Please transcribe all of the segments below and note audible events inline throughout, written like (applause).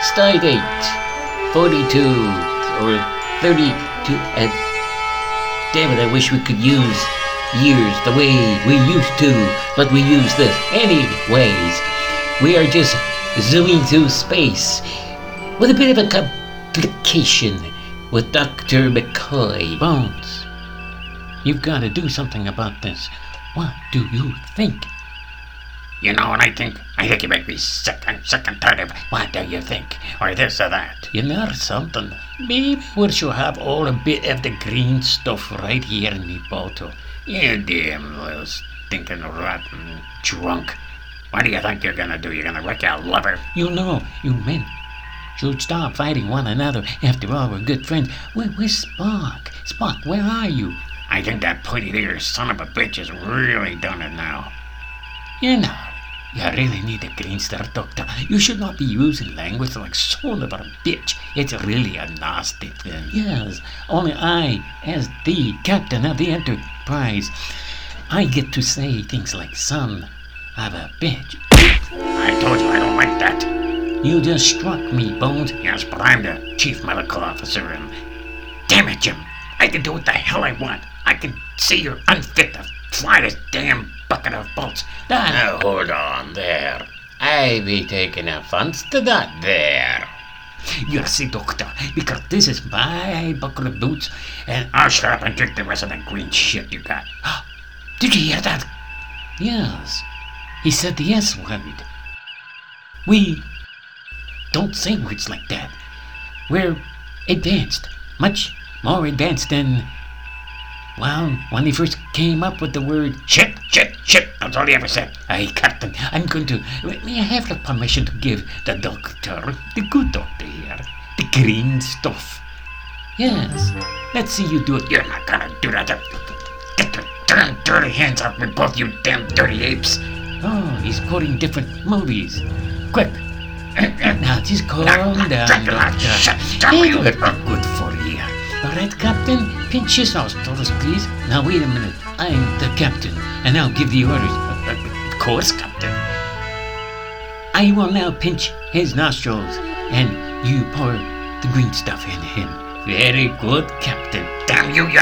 Stardate 42 or 32. And damn it, I wish we could use years the way we used to, but we use this anyways. We are just zooming through space with a bit of a complication with Dr. McCoy. Bones, you've got to do something about this. What do you think? You know what I think? I think you make me sick and sick and tired of what do you think? Or this or that. You know something? Maybe we should have all a bit of the green stuff right here in the bottle. You damn little stinking rotten drunk. What do you think you're gonna do? You're gonna wreck your liver? You know, you men should stop fighting one another. After all, we're good friends. Where, where's Spock? Spock, where are you? I think that pretty ear son of a bitch has really done it now. You know, you really need a green star doctor. You should not be using language like son of a bitch. It's really a nasty thing. Yes, only I, as the captain of the Enterprise, I get to say things like son of a bitch. I told you I don't like that. You just struck me, Bones. Yes, but I'm the chief medical officer and damn it, Jim. I can do what the hell I want. I can say you're unfit to fly this damn bucket of bolts. Now, now hold on there. I be taking offense to that there. You see, Doctor, because this is my bucket of boots, and I'll shut up and drink the rest of that green shit you got. (gasps) Did you hear that? Yes. He said the S word. We don't say words like that. We're advanced, much more advanced than well, when he first came up with the word shit, shit, shit, that's all he ever said. Hey, Captain, I'm going to. May I have the permission to give the doctor, the good doctor here, the green stuff? Yes. Let's see you do it. You're not gonna do that. Get your damn dirty hands off me, both you damn dirty apes. Oh, he's quoting different movies. Quick. (clears throat) now just calm down, Doctor. Hey. All right, Captain, pinch his nostrils, please. Now, wait a minute. I'm the captain, and I'll give the orders. Of course, Captain. I will now pinch his nostrils, and you pour the green stuff in him. Very good, Captain. Damn you, you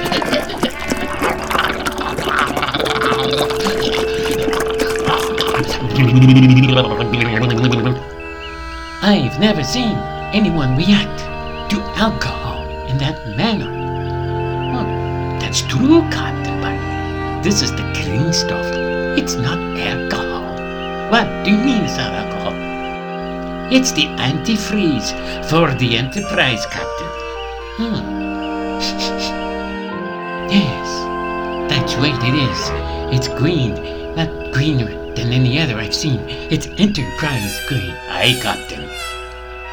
(laughs) I've never seen anyone react to alcohol in that manner. Oh, that's true, Captain, but this is the green stuff. It's not alcohol. What do you mean it's not alcohol? It's the antifreeze for the Enterprise, Captain. Hmm. (laughs) yes, that's right, it is. It's green, not greener than any other I've seen. It's Enterprise green. Aye, Captain.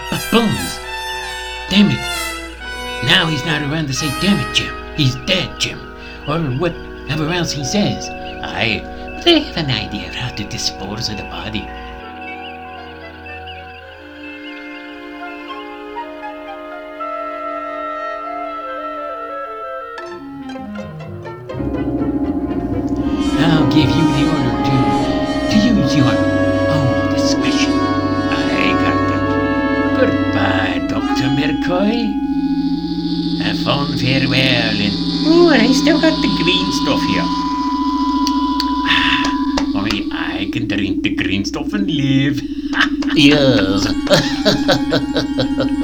But Bones, damn it. Now he's not around to say, damn it, Jim. He's dead, Jim. Or whatever else he says. Aye, but I have an idea of how to dispose of the body. I'll give you the order to, your own discretion. Aye, Captain. Goodbye, Dr. McCoy. Have fun, farewell, and... Oh, I still got the green stuff here. Ah, only I can drink the green stuff and live. (laughs) Yes. (laughs)